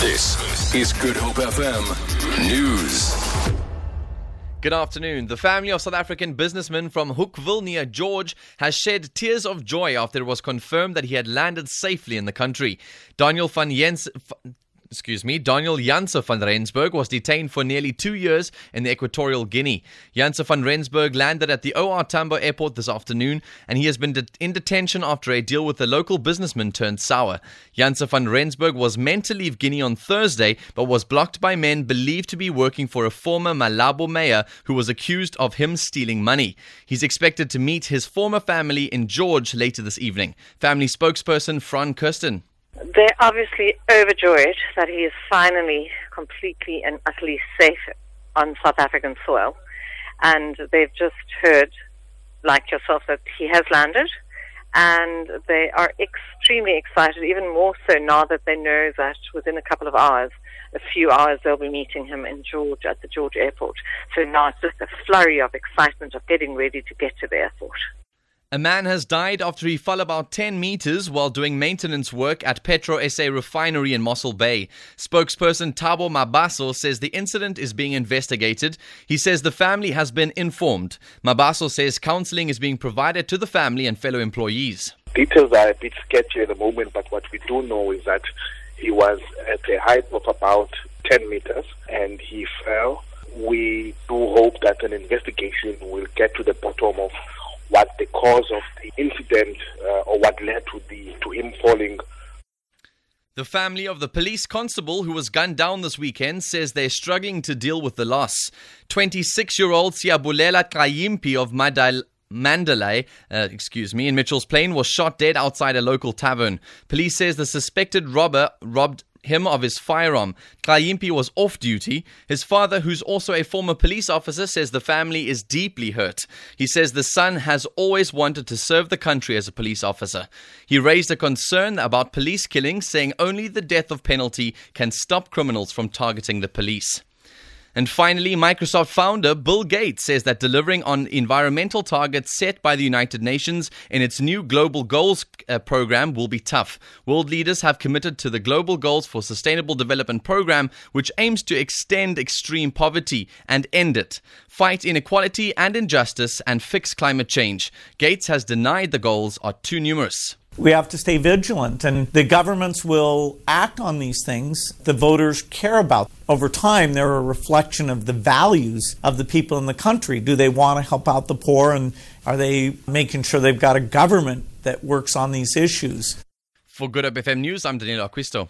This is Good Hope FM News. Good afternoon. The family of South African businessman from Hoekwil near George has shed tears of joy after it was confirmed that he had landed safely in the country. Daniel van Jens excuse me, Daniel Janse van Rensburg was detained for nearly two years in the Equatorial Guinea. Janse van Rensburg landed at the OR Tambo airport this afternoon, and he has been de- in detention after a deal with a local businessman turned sour. Janse van Rensburg was meant to leave Guinea on Thursday, but was blocked by men believed to be working for a former Malabo mayor who was accused of him stealing money. He's expected to meet his former family in George later this evening. Family spokesperson Fran Kirsten. They're obviously overjoyed that he is finally completely and utterly safe on South African soil. And they've just heard, like yourself, that he has landed. And they are extremely excited, even more so now that they know that within a couple of hours, a few hours, they'll be meeting him in George at the George airport. So now it's just a flurry of excitement of getting ready to get to the airport. A man has died after he fell about 10 meters while doing maintenance work at Petro SA refinery in Mossel Bay. Spokesperson Tabo Mabaso says the incident is being investigated. He says the family has been informed. Mabaso says counseling is being provided to the family and fellow employees. Details are a bit sketchy at the moment, but what we do know is that he was at a height of about 10 meters and he fell. We do hope that an investigation will get to the bottom of what the cause of the incident uh, or what led to the to him falling. The family of the police constable who was gunned down this weekend says they're struggling to deal with the loss. 26 year old Siabulela Kayimpi of Madal. Mandalay, uh, excuse me, in Mitchell's Plain was shot dead outside a local tavern. Police says the suspected robber robbed him of his firearm. Kayimpi was off duty. His father, who's also a former police officer, says the family is deeply hurt. He says the son has always wanted to serve the country as a police officer. He raised a concern about police killings, saying only the death of penalty can stop criminals from targeting the police. And finally, Microsoft founder Bill Gates says that delivering on environmental targets set by the United Nations in its new Global Goals uh, program will be tough. World leaders have committed to the Global Goals for Sustainable Development program, which aims to extend extreme poverty and end it, fight inequality and injustice, and fix climate change. Gates has denied the goals are too numerous we have to stay vigilant and the governments will act on these things the voters care about. Over time they're a reflection of the values of the people in the country. Do they want to help out the poor and are they making sure they've got a government that works on these issues? For good hope fm news i'm danilo acquisto